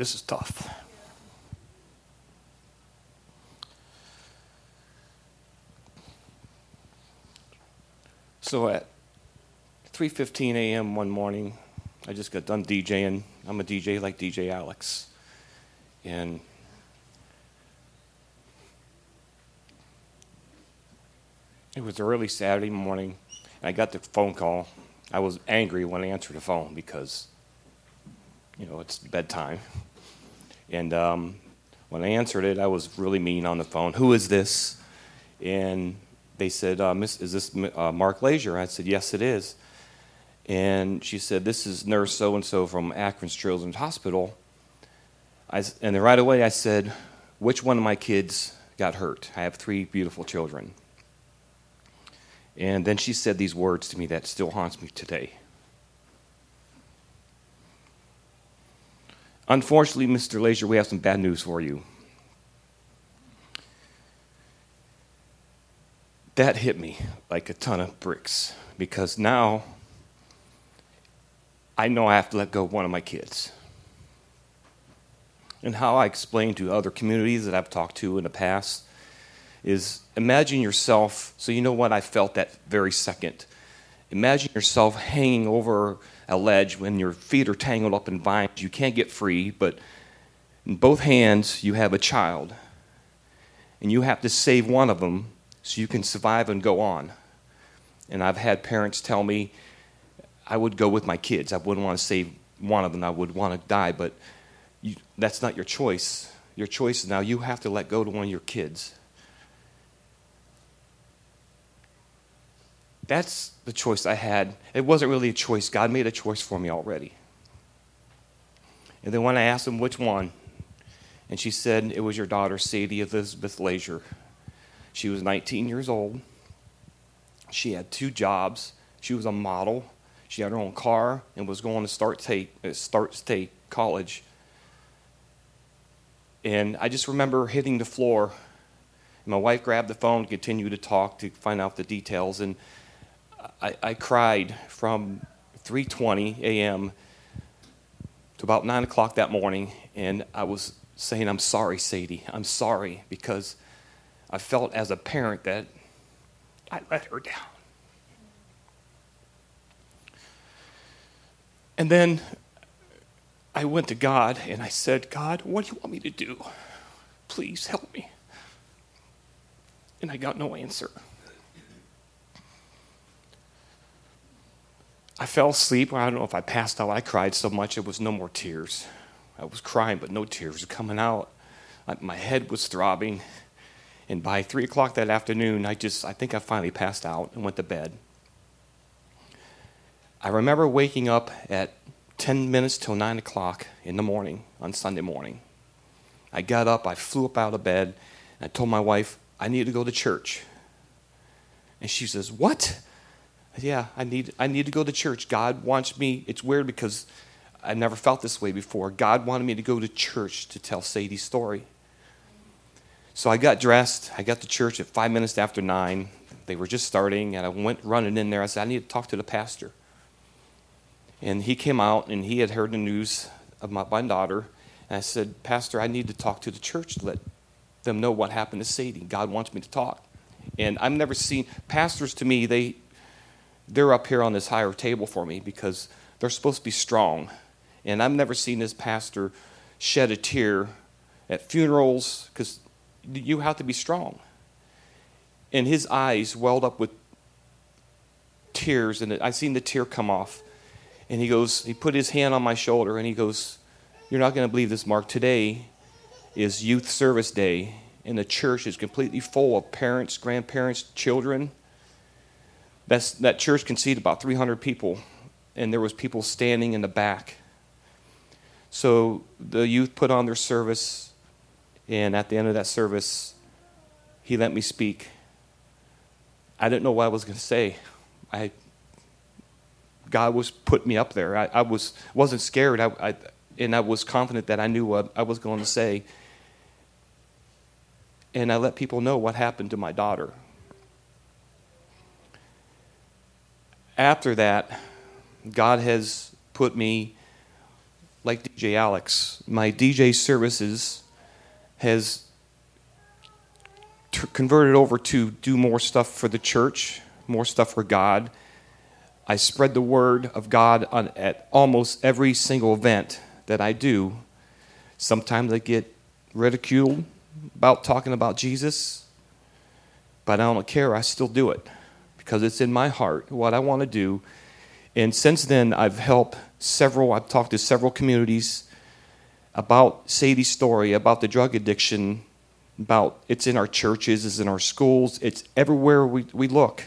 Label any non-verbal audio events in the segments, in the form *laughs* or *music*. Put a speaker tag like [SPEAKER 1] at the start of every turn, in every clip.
[SPEAKER 1] this is tough. So at 3:15 a.m. one morning, I just got done DJing. I'm a DJ like DJ Alex, and it was early Saturday morning. And I got the phone call. I was angry when I answered the phone because, you know, it's bedtime. And um, when I answered it, I was really mean on the phone. Who is this? And they said, uh, Miss, "Is this uh, Mark Lazier?" I said, "Yes, it is." And she said, "This is Nurse so and so from Akron Children's Hospital." I, and then right away, I said, "Which one of my kids got hurt?" I have three beautiful children. And then she said these words to me that still haunts me today. Unfortunately, Mr. Lazier, we have some bad news for you. That hit me like a ton of bricks because now I know I have to let go of one of my kids. And how I explain to other communities that I've talked to in the past is imagine yourself, so you know what I felt that very second. Imagine yourself hanging over a ledge when your feet are tangled up in vines. You can't get free, but in both hands you have a child. And you have to save one of them so you can survive and go on. And I've had parents tell me I would go with my kids. I wouldn't want to save one of them. I would want to die, but you, that's not your choice. Your choice is now you have to let go to one of your kids. That's the choice I had. It wasn't really a choice. God made a choice for me already. And then when I asked him which one, and she said it was your daughter, Sadie Elizabeth Lazier. She was 19 years old. She had two jobs. She was a model. She had her own car and was going to start state, uh, start state college. And I just remember hitting the floor. My wife grabbed the phone, continued to talk to find out the details, and I, I cried from 3:20 a.m. to about 9 o'clock that morning, and I was saying, "I'm sorry, Sadie. I'm sorry because I felt as a parent that I let her down." And then I went to God and I said, God, what do you want me to do? Please help me. And I got no answer. I fell asleep. I don't know if I passed out. I cried so much it was no more tears. I was crying, but no tears were coming out. My head was throbbing. And by three o'clock that afternoon, I just, I think I finally passed out and went to bed. I remember waking up at 10 minutes till 9 o'clock in the morning on Sunday morning. I got up, I flew up out of bed, and I told my wife, I need to go to church. And she says, What? Yeah, I need, I need to go to church. God wants me. It's weird because I never felt this way before. God wanted me to go to church to tell Sadie's story. So I got dressed. I got to church at five minutes after nine. They were just starting, and I went running in there. I said, I need to talk to the pastor. And he came out, and he had heard the news of my, my daughter. And I said, Pastor, I need to talk to the church to let them know what happened to Sadie. God wants me to talk. And I've never seen pastors to me, they they're up here on this higher table for me because they're supposed to be strong. And I've never seen this pastor shed a tear at funerals because you have to be strong. And his eyes welled up with tears, and I seen the tear come off. And he goes, he put his hand on my shoulder and he goes, You're not going to believe this, Mark. Today is youth service day, and the church is completely full of parents, grandparents, children that's, that church can seat about 300 people, and there was people standing in the back. So the youth put on their service, and at the end of that service, he let me speak. I didn't know what I was going to say. I, God was put me up there. I, I was wasn't scared, I, I, and I was confident that I knew what I was going to say. And I let people know what happened to my daughter. After that, God has put me like DJ Alex, my DJ services has t- converted over to do more stuff for the church, more stuff for God. I spread the word of God on, at almost every single event that I do. Sometimes I get ridiculed about talking about Jesus, but I don't care. I still do it because it's in my heart what I want to do. And since then, I've helped several, I've talked to several communities about Sadie's story, about the drug addiction, about it's in our churches, it's in our schools, it's everywhere we, we look.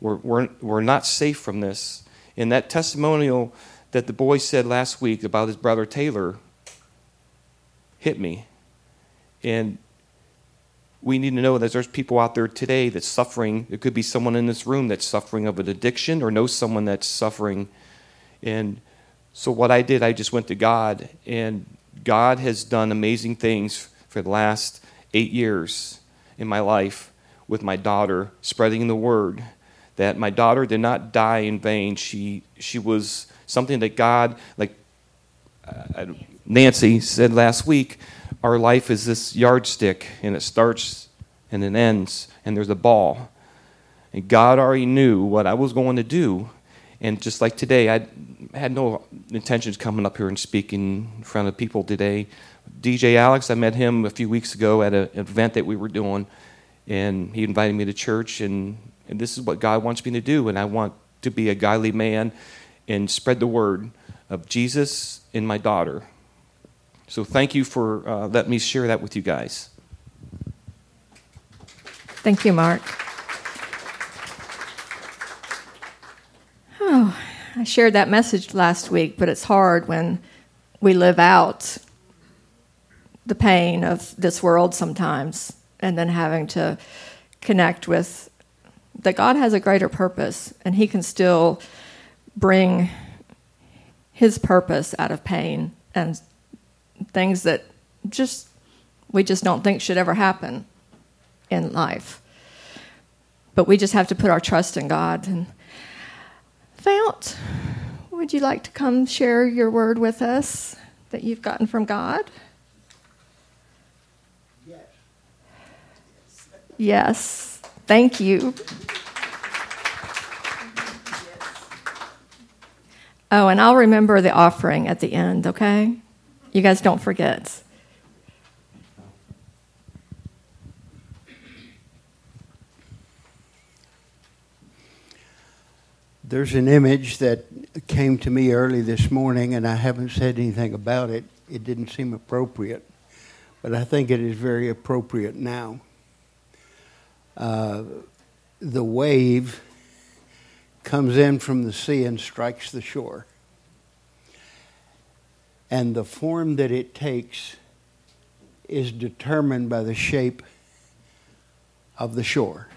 [SPEAKER 1] We're, we're, we're not safe from this. And that testimonial that the boy said last week about his brother Taylor hit me. And we need to know that there's people out there today that's suffering. It could be someone in this room that's suffering of an addiction or know someone that's suffering. And so, what I did, I just went to God, and God has done amazing things for the last eight years in my life with my daughter, spreading the word that my daughter did not die in vain. She, she was something that God, like uh, Nancy said last week, our life is this yardstick, and it starts and it ends, and there's a ball. And God already knew what I was going to do. And just like today, I had no intentions coming up here and speaking in front of people today. DJ Alex, I met him a few weeks ago at an event that we were doing, and he invited me to church, and and this is what God wants me to do. And I want to be a godly man and spread the word of Jesus in my daughter. So thank you for uh, letting me share that with you guys.
[SPEAKER 2] Thank you, Mark. Oh, I shared that message last week, but it's hard when we live out the pain of this world sometimes and then having to connect with that God has a greater purpose and He can still bring His purpose out of pain and things that just we just don't think should ever happen in life. But we just have to put our trust in God. And Fount, would you like to come share your word with us that you've gotten from God? Yes. Yes. Thank you. Oh, and I'll remember the offering at the end, okay? You guys don't forget.
[SPEAKER 3] There's an image that came to me early this morning, and I haven't said anything about it. It didn't seem appropriate, but I think it is very appropriate now. Uh, the wave comes in from the sea and strikes the shore. And the form that it takes is determined by the shape of the shore.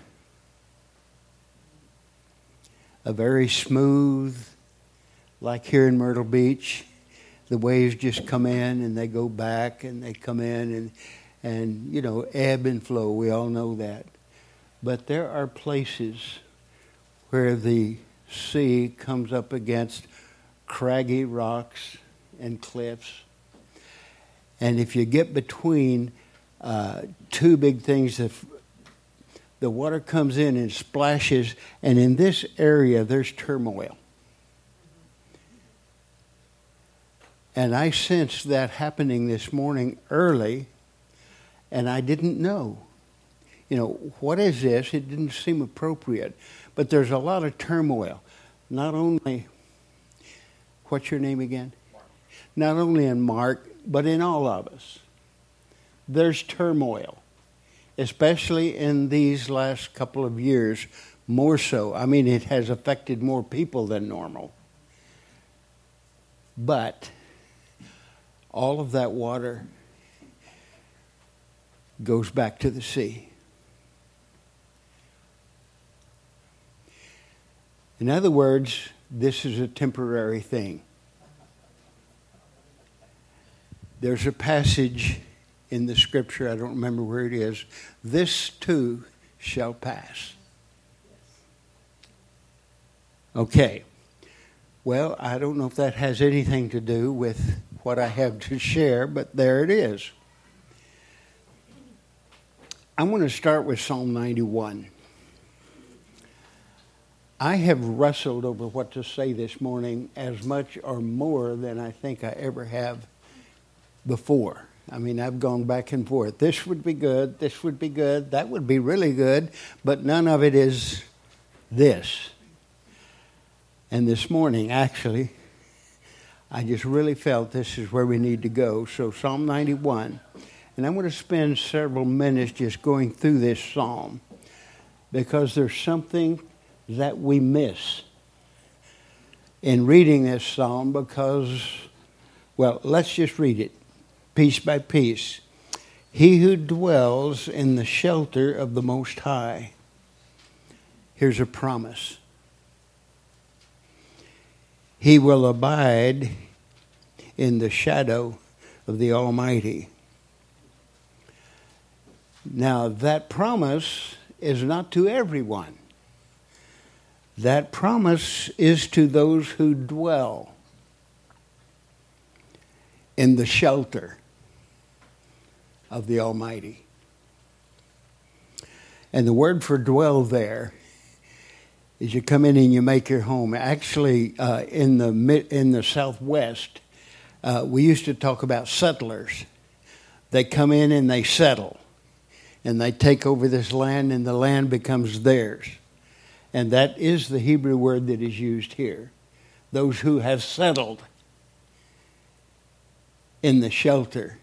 [SPEAKER 3] A very smooth, like here in Myrtle Beach, the waves just come in and they go back and they come in and, and you know, ebb and flow. We all know that. But there are places where the sea comes up against craggy rocks and cliffs. And if you get between uh, two big things, the, the water comes in and splashes, and in this area there's turmoil. And I sensed that happening this morning early, and I didn't know you know, what is this? It didn't seem appropriate. But there's a lot of turmoil. Not only, what's your name again? Not only in Mark, but in all of us. There's turmoil, especially in these last couple of years, more so. I mean, it has affected more people than normal. But all of that water goes back to the sea. In other words, this is a temporary thing. There's a passage in the scripture, I don't remember where it is. This too shall pass. Okay. Well, I don't know if that has anything to do with what I have to share, but there it is. I'm going to start with Psalm 91. I have wrestled over what to say this morning as much or more than I think I ever have before. I mean, I've gone back and forth. This would be good, this would be good, that would be really good, but none of it is this. And this morning, actually, I just really felt this is where we need to go. So, Psalm 91. And I'm going to spend several minutes just going through this psalm because there's something that we miss in reading this psalm because, well, let's just read it piece by piece. He who dwells in the shelter of the Most High. Here's a promise. He will abide in the shadow of the Almighty. Now, that promise is not to everyone. That promise is to those who dwell in the shelter of the Almighty. And the word for dwell there is you come in and you make your home. Actually, uh, in the in the Southwest, uh, we used to talk about settlers. They come in and they settle, and they take over this land, and the land becomes theirs. And that is the Hebrew word that is used here. Those who have settled in the shelter,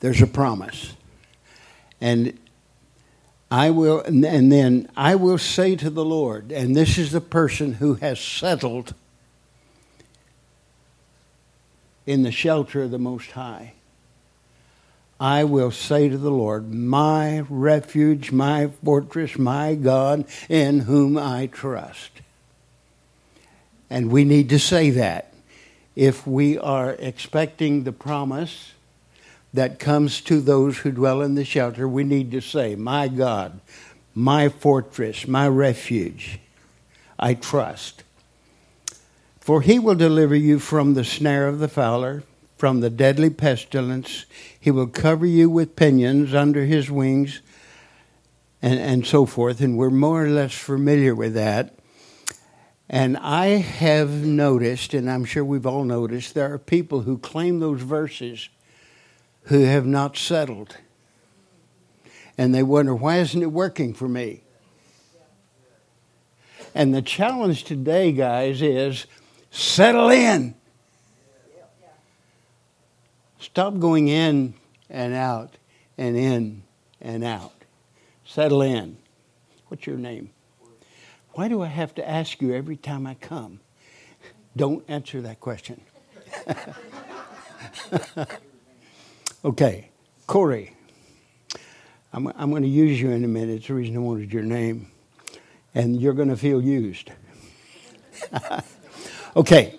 [SPEAKER 3] there's a promise. And I will, and then I will say to the Lord, and this is the person who has settled in the shelter of the Most High. I will say to the Lord, My refuge, my fortress, my God, in whom I trust. And we need to say that if we are expecting the promise that comes to those who dwell in the shelter, we need to say, My God, my fortress, my refuge, I trust. For he will deliver you from the snare of the fowler from the deadly pestilence. He will cover you with pinions under his wings, and, and so forth. And we're more or less familiar with that. And I have noticed, and I'm sure we've all noticed, there are people who claim those verses who have not settled. And they wonder, why isn't it working for me? And the challenge today, guys, is settle in. Stop going in and out and in and out. Settle in. What's your name? Why do I have to ask you every time I come? Don't answer that question. *laughs* okay, Corey. I'm, I'm going to use you in a minute. It's the reason I wanted your name. And you're going to feel used. *laughs* okay,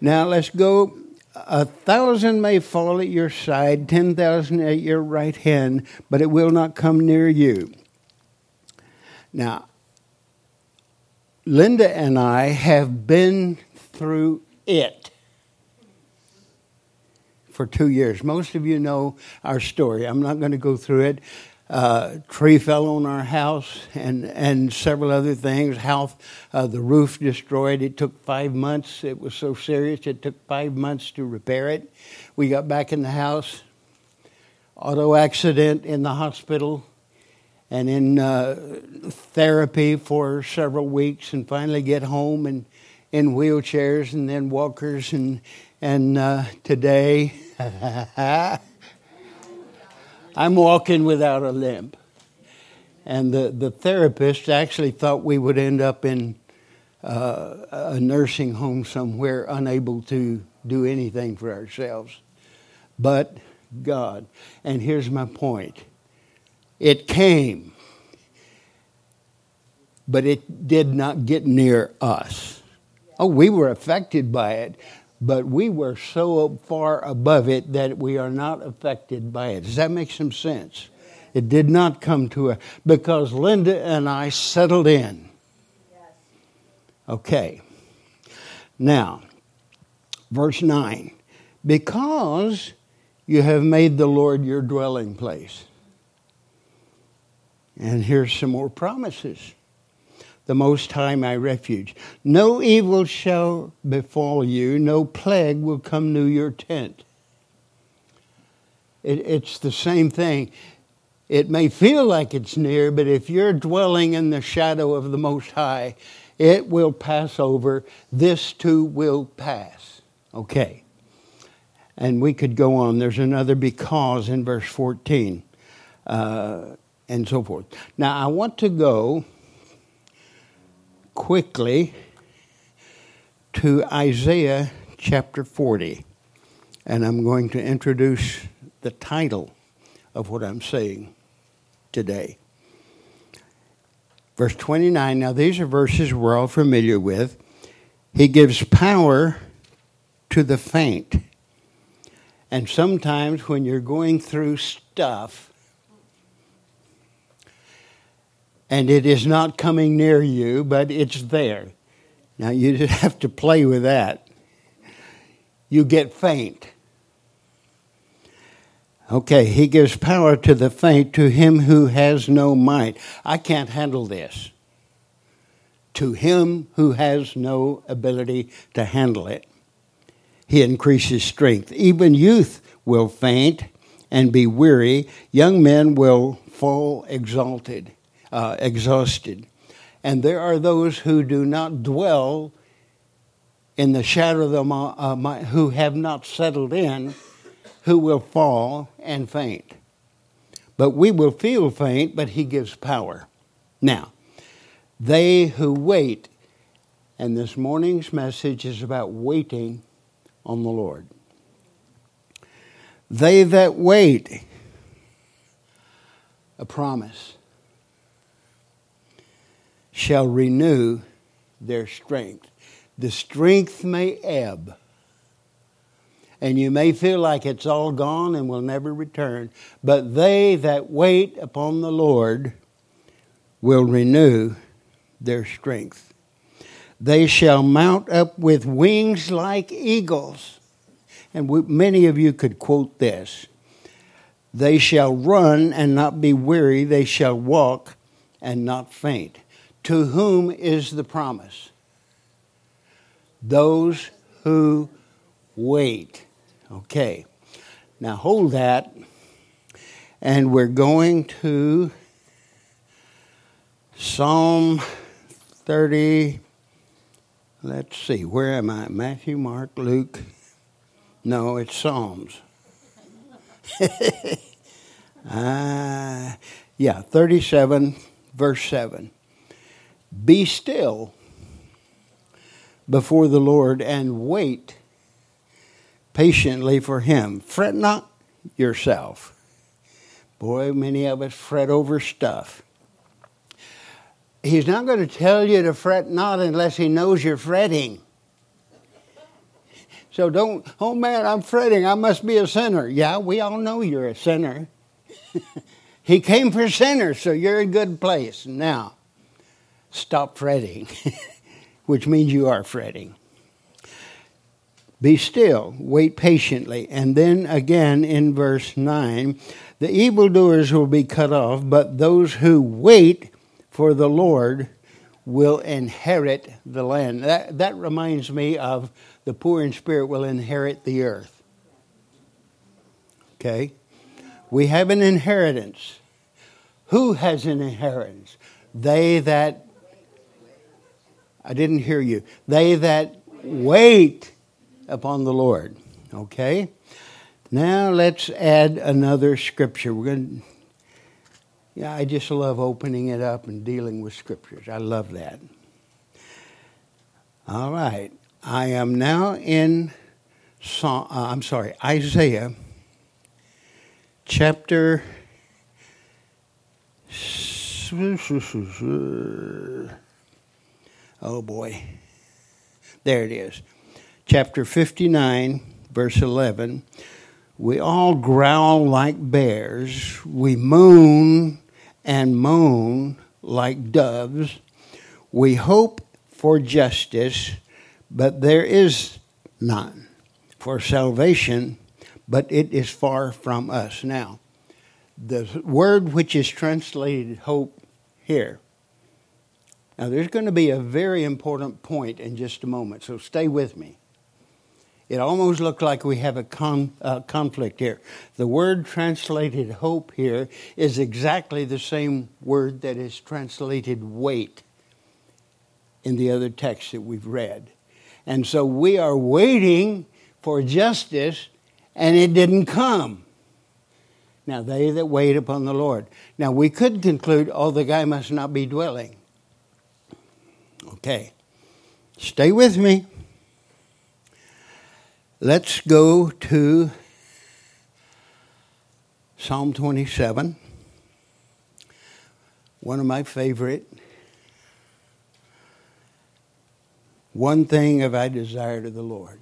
[SPEAKER 3] now let's go a thousand may fall at your side, ten thousand at your right hand, but it will not come near you. Now, Linda and I have been through it for two years. Most of you know our story. I'm not going to go through it uh, tree fell on our house and, and several other things. House, uh, the roof destroyed. It took five months. It was so serious, it took five months to repair it. We got back in the house. Auto accident in the hospital and in uh, therapy for several weeks and finally get home and in wheelchairs and then walkers and and uh, today *laughs* I'm walking without a limp. And the, the therapist actually thought we would end up in uh, a nursing home somewhere, unable to do anything for ourselves. But God. And here's my point it came, but it did not get near us. Oh, we were affected by it, but we were so far above it that we are not affected by it. Does that make some sense? It did not come to us because Linda and I settled in. Okay. Now, verse 9 Because you have made the Lord your dwelling place. And here's some more promises. The Most High, my refuge. No evil shall befall you, no plague will come near your tent. It, it's the same thing. It may feel like it's near, but if you're dwelling in the shadow of the Most High, it will pass over. This too will pass. Okay. And we could go on. There's another because in verse 14 uh, and so forth. Now, I want to go quickly to Isaiah chapter 40. And I'm going to introduce the title of what I'm saying today. Verse 29. Now, these are verses we're all familiar with. He gives power to the faint. And sometimes when you're going through stuff and it is not coming near you, but it's there. Now you just *laughs* have to play with that. You get faint. Okay, he gives power to the faint, to him who has no might. I can't handle this. To him who has no ability to handle it, he increases strength. Even youth will faint and be weary. Young men will fall exalted, uh, exhausted. And there are those who do not dwell in the shadow of the uh, who have not settled in who will fall and faint. But we will feel faint, but he gives power. Now, they who wait, and this morning's message is about waiting on the Lord. They that wait, a promise, shall renew their strength. The strength may ebb and you may feel like it's all gone and will never return. But they that wait upon the Lord will renew their strength. They shall mount up with wings like eagles. And we, many of you could quote this. They shall run and not be weary. They shall walk and not faint. To whom is the promise? Those who wait. Okay. Now hold that. And we're going to Psalm 30. Let's see, where am I? Matthew, Mark, Luke. No, it's Psalms. uh, *laughs* yeah, 37, verse 7. Be still before the Lord and wait patiently for him. Fret not yourself. Boy, many of us fret over stuff. He's not going to tell you to fret not unless he knows you're fretting. So don't, oh man, I'm fretting. I must be a sinner. Yeah, we all know you're a sinner. *laughs* he came for sinners, so you're in a good place. Now, stop fretting, *laughs* which means you are fretting. Be still, wait patiently. And then again in verse 9, the evildoers will be cut off, but those who wait for the Lord will inherit the land. That, that reminds me of the poor in spirit will inherit the earth. Okay? We have an inheritance. Who has an inheritance? They that, I didn't hear you, they that wait upon the Lord. Okay? Now let's add another scripture. We're going yeah, I just love opening it up and dealing with scriptures. I love that. All right. I am now in, uh, I'm sorry, Isaiah chapter. Oh boy. There it is chapter 59, verse 11. We all growl like bears. We moan and moan like doves. We hope for justice, but there is none. for salvation, but it is far from us. Now, the word which is translated hope here. Now, there's going to be a very important point in just a moment, so stay with me. It almost looks like we have a con, uh, conflict here. The word translated hope here is exactly the same word that is translated wait in the other text that we've read. And so we are waiting for justice, and it didn't come. Now, they that wait upon the Lord. Now, we could conclude, oh, the guy must not be dwelling. Okay. Stay with me. Let's go to Psalm 27, one of my favorite. One thing have I desired of the Lord.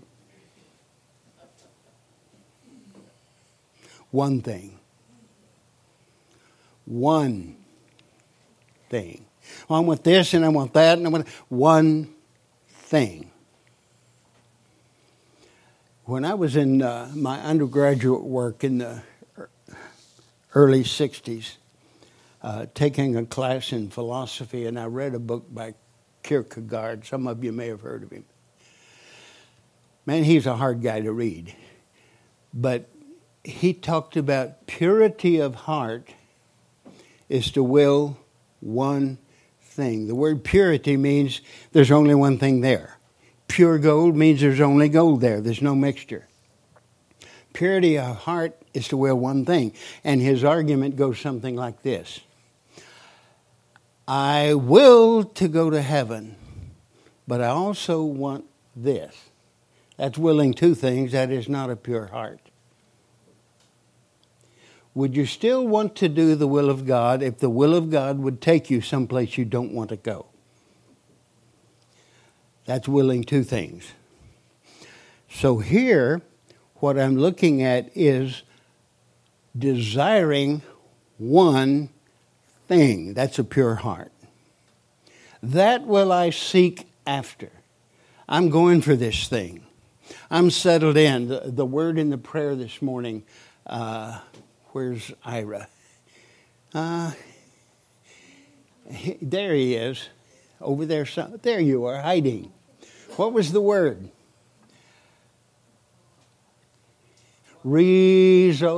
[SPEAKER 3] One thing. One thing. I want this and I want that and I want one thing when I was in uh, my undergraduate work in the early 60s, uh, taking a class in philosophy, and I read a book by Kierkegaard. Some of you may have heard of him. Man, he's a hard guy to read. But he talked about purity of heart is to will one thing. The word purity means there's only one thing there. Pure gold means there's only gold there, there's no mixture. Purity of heart is to will one thing. And his argument goes something like this I will to go to heaven, but I also want this. That's willing two things, that is not a pure heart. Would you still want to do the will of God if the will of God would take you someplace you don't want to go? That's willing two things. So here, what I'm looking at is desiring one thing. That's a pure heart. That will I seek after. I'm going for this thing. I'm settled in. The, the word in the prayer this morning, uh, where's Ira? Uh, there he is, over there. There you are, hiding. What was the word? Resolution.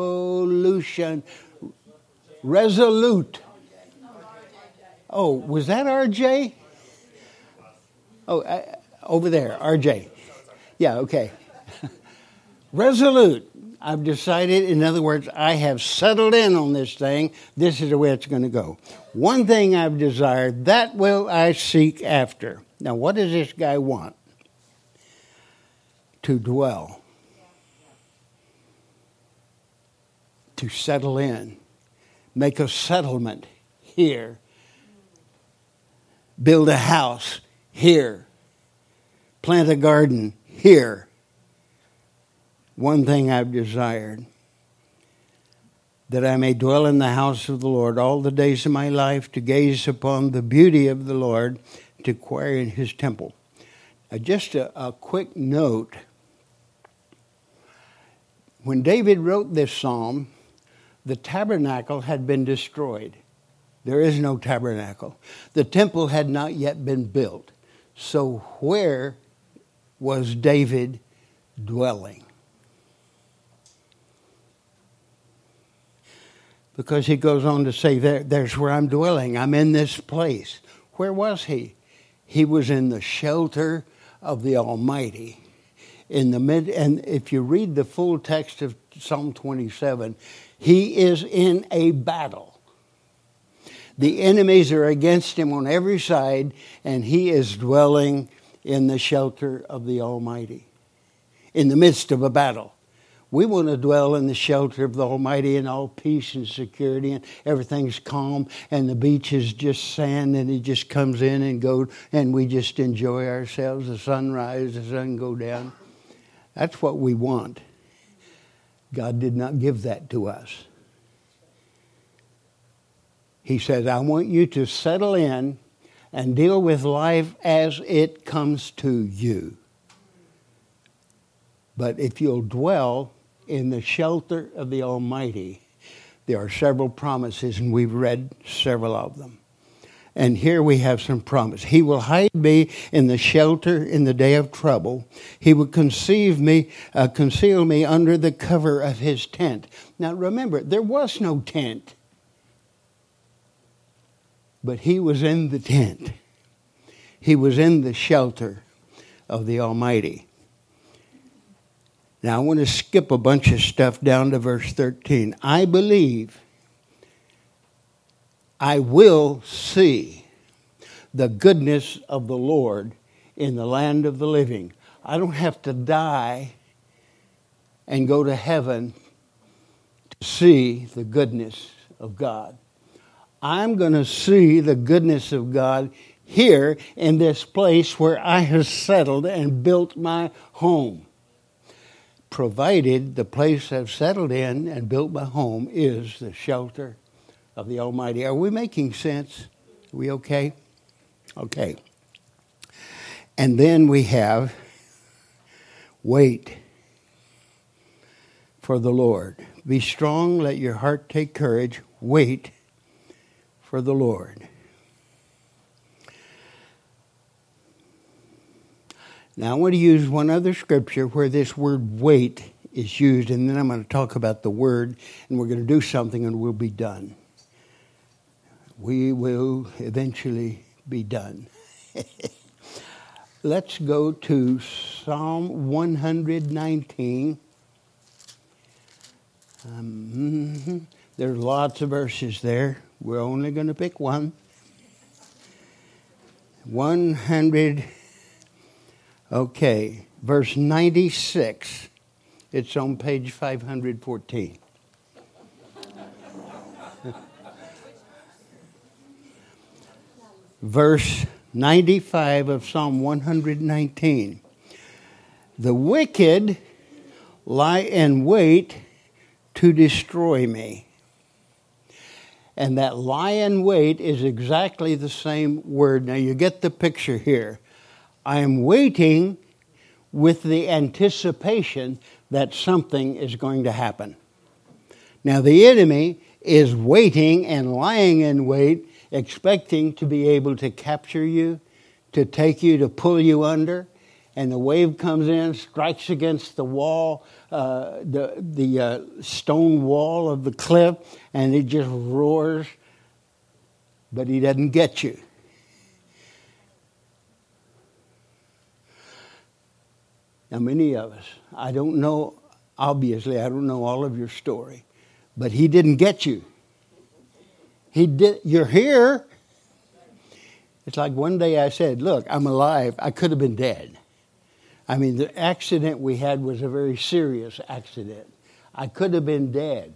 [SPEAKER 3] Resolute. Oh, was that RJ? Oh, uh, over there, RJ. Yeah, okay. *laughs* Resolute. I've decided, in other words, I have settled in on this thing. This is the way it's going to go. One thing I've desired, that will I seek after. Now, what does this guy want? to dwell, to settle in, make a settlement here, build a house here, plant a garden here. One thing I've desired that I may dwell in the house of the Lord all the days of my life, to gaze upon the beauty of the Lord, to inquire in his temple. Now, just a, a quick note when David wrote this psalm, the tabernacle had been destroyed. There is no tabernacle. The temple had not yet been built. So, where was David dwelling? Because he goes on to say, there, There's where I'm dwelling. I'm in this place. Where was he? He was in the shelter of the Almighty in the mid and if you read the full text of Psalm 27, he is in a battle. The enemies are against him on every side, and he is dwelling in the shelter of the Almighty, in the midst of a battle. We want to dwell in the shelter of the Almighty in all peace and security, and everything's calm, and the beach is just sand, and it just comes in and goes, and we just enjoy ourselves. The sunrise, the sun go down. That's what we want. God did not give that to us. He says, I want you to settle in and deal with life as it comes to you. But if you'll dwell in the shelter of the Almighty, there are several promises, and we've read several of them. And here we have some promise. He will hide me in the shelter in the day of trouble. He will conceive me, uh, conceal me under the cover of his tent. Now remember, there was no tent, but he was in the tent. He was in the shelter of the Almighty. Now I want to skip a bunch of stuff down to verse 13. I believe I will see the goodness of the Lord in the land of the living. I don't have to die and go to heaven to see the goodness of God. I'm going to see the goodness of God here in this place where I have settled and built my home. Provided the place I've settled in and built my home is the shelter of the Almighty. Are we making sense? Are we okay? Okay. And then we have wait for the Lord. Be strong, let your heart take courage. Wait for the Lord. Now, I want to use one other scripture where this word wait is used, and then I'm going to talk about the word, and we're going to do something, and we'll be done we will eventually be done. *laughs* Let's go to Psalm 119. Um, there's lots of verses there. We're only going to pick one. 100. Okay, verse 96. It's on page 514. *laughs* verse 95 of Psalm 119. The wicked lie in wait to destroy me. And that lie in wait is exactly the same word. Now you get the picture here. I am waiting with the anticipation that something is going to happen. Now the enemy is waiting and lying in wait expecting to be able to capture you, to take you, to pull you under. And the wave comes in, strikes against the wall, uh, the, the uh, stone wall of the cliff, and it just roars, but he doesn't get you. Now, many of us, I don't know, obviously, I don't know all of your story, but he didn't get you. He did, you're here. It's like one day I said, Look, I'm alive. I could have been dead. I mean, the accident we had was a very serious accident. I could have been dead.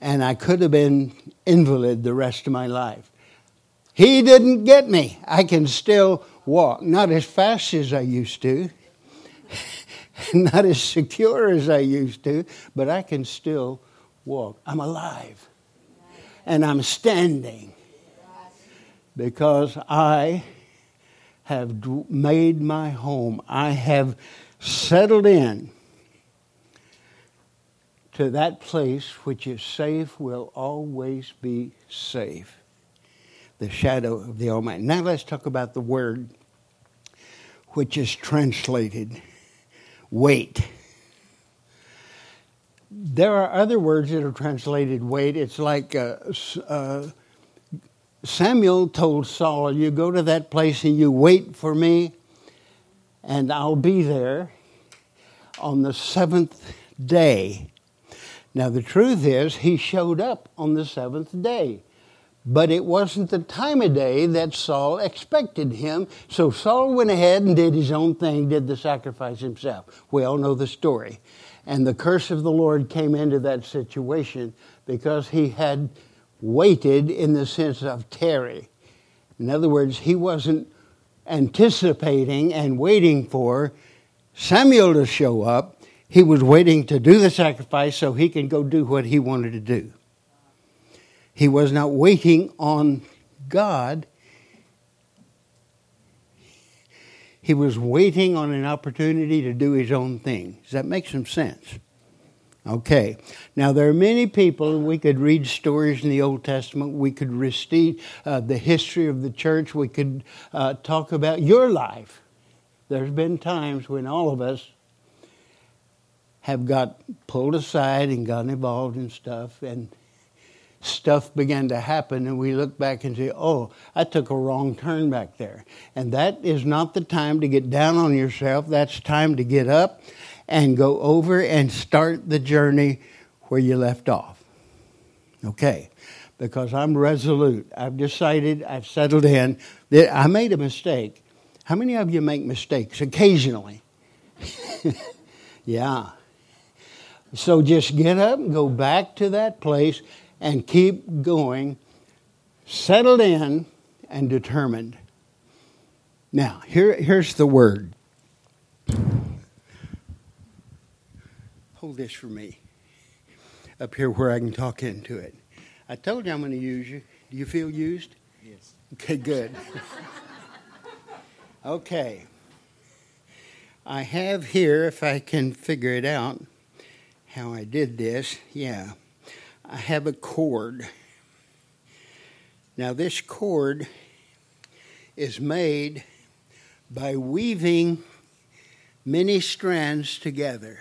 [SPEAKER 3] And I could have been invalid the rest of my life. He didn't get me. I can still walk, not as fast as I used to, *laughs* not as secure as I used to, but I can still walk. I'm alive and I'm standing because I have made my home. I have settled in to that place which is safe, will always be safe. The shadow of the Almighty. Now let's talk about the word which is translated wait there are other words that are translated wait. It's like uh, uh, Samuel told Saul, You go to that place and you wait for me, and I'll be there on the seventh day. Now, the truth is, he showed up on the seventh day. But it wasn't the time of day that Saul expected him. So Saul went ahead and did his own thing, did the sacrifice himself. We all know the story. And the curse of the Lord came into that situation because he had waited in the sense of tarry. In other words, he wasn't anticipating and waiting for Samuel to show up. He was waiting to do the sacrifice so he can go do what he wanted to do. He was not waiting on God. He was waiting on an opportunity to do his own thing. Does that make some sense? Okay. Now, there are many people, we could read stories in the Old Testament, we could recite uh, the history of the church, we could uh, talk about your life. There's been times when all of us have got pulled aside and got involved in stuff, and stuff began to happen, and we look back and say, Oh, I took a wrong turn back there. And that is not the time to get down on yourself. That's time to get up and go over and start the journey where you left off. Okay, because I'm resolute. I've decided, I've settled in that I made a mistake. How many of you make mistakes occasionally? *laughs* yeah. So just get up and go back to that place and keep going, settled in and determined. Now, here, here's the word. Hold this for me up here where I can talk into it. I told you I'm going to use you. Do you feel used?
[SPEAKER 1] Yes.
[SPEAKER 3] Okay, good. okay. I have here, if I can figure it out, how I did this. Yeah. I have a cord. Now, this cord is made by weaving many strands together.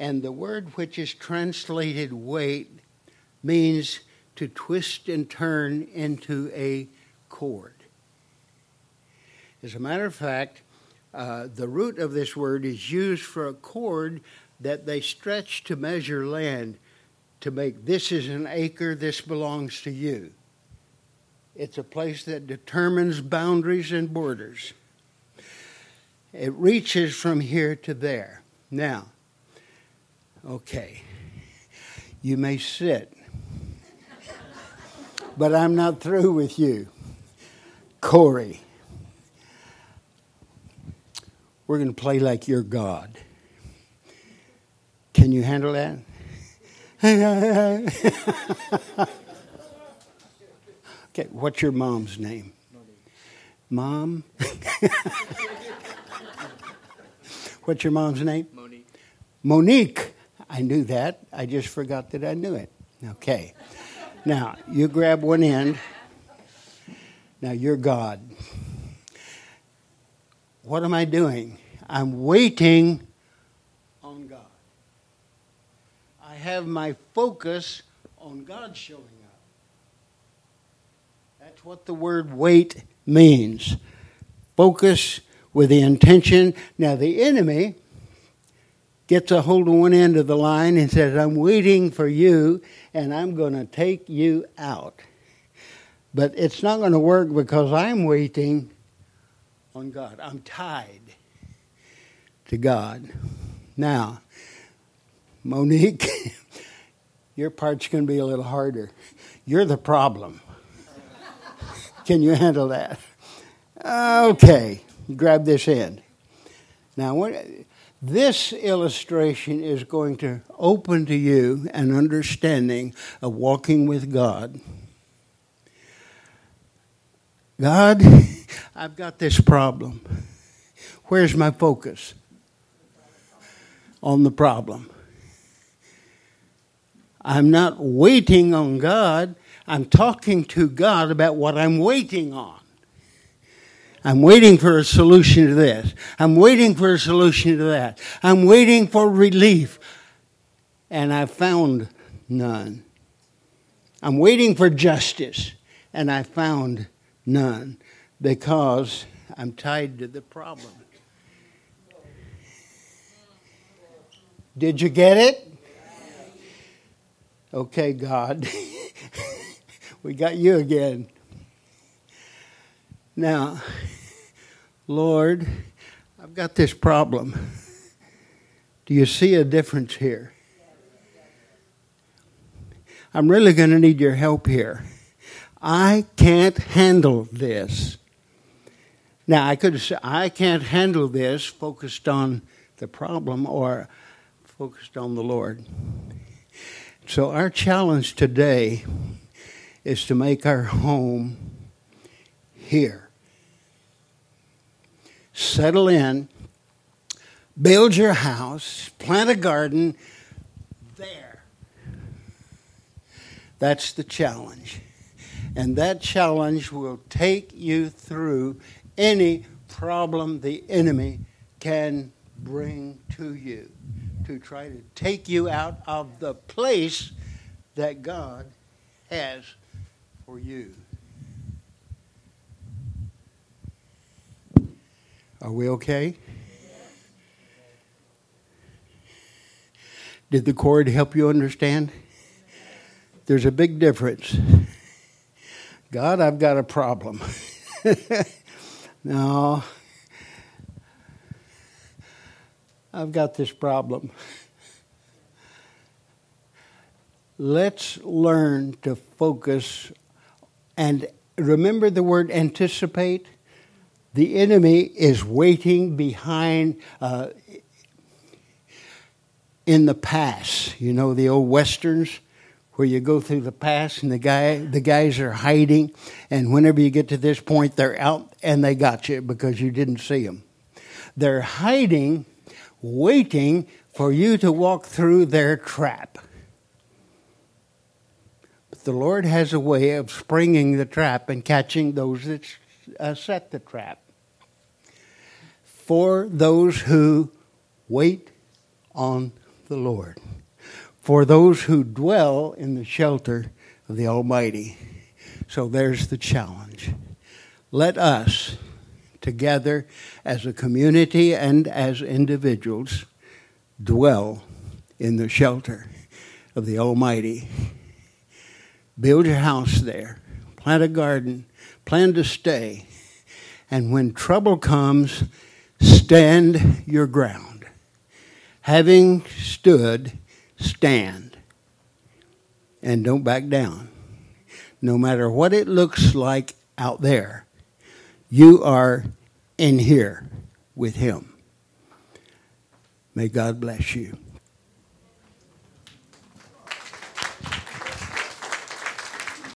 [SPEAKER 3] And the word which is translated wait means to twist and turn into a cord. As a matter of fact, uh, the root of this word is used for a cord that they stretch to measure land to make this is an acre, this belongs to you. It's a place that determines boundaries and borders. It reaches from here to there. Now, okay, you may sit, but I'm not through with you. Corey, we're going to play like you're God. Can you handle that? okay, what's your mom's name? Mom? *laughs* what's your mom's name?
[SPEAKER 4] Monique.
[SPEAKER 3] Monique. I knew that. I just forgot that I knew it. Okay. Now, you grab one end. Now, you're God. What am I doing? I'm waiting on God. I have my focus on God showing up. That's what the word wait means. Focus with the intention. Now, the enemy gets a hold of one end of the line and says, I'm waiting for you and I'm going to take you out. But it's not going to work because I'm waiting on God. I'm tied to God. Now, Monique, *laughs* your part's going to be a little harder. You're the problem. Can you handle that? Okay, grab this end. Now, what, this illustration is going to open to you an understanding of walking with God. God, *laughs* I've got this problem. Where's my focus? On the problem. I'm not waiting on God. I'm talking to God about what I'm waiting on. I'm waiting for a solution to this. I'm waiting for a solution to that. I'm waiting for relief. And I found none. I'm waiting for justice. And I found none because I'm tied to the problem. Did you get it? Okay, God. *laughs* we got you again. Now, Lord, I've got this problem. Do you see a difference here? I'm really going to need your help here. I can't handle this. Now, I could say, I can't handle this focused on the problem or focused on the Lord. So, our challenge today is to make our home here. settle in, build your house, plant a garden there. That's the challenge. And that challenge will take you through any problem the enemy can bring to you to try to take you out of the place that God has for you. Are we okay? Did the cord help you understand? There's a big difference. God, I've got a problem. *laughs* no, I've got this problem. Let's learn to focus and remember the word anticipate. The enemy is waiting behind, uh, in the pass. You know the old westerns where you go through the pass and the guy the guys are hiding and whenever you get to this point they're out and they got you because you didn't see them. They're hiding waiting for you to walk through their trap. But the Lord has a way of springing the trap and catching those that uh, set the trap. For those who wait on the Lord. For those who dwell in the shelter of the Almighty. So there's the challenge. Let us together as a community and as individuals dwell in the shelter of the Almighty. Build your house there, plant a garden, plan to stay, and when trouble comes, stand your ground. Having stood, stand, and don't back down. No matter what it looks like out there you are in here with Him. May God bless you.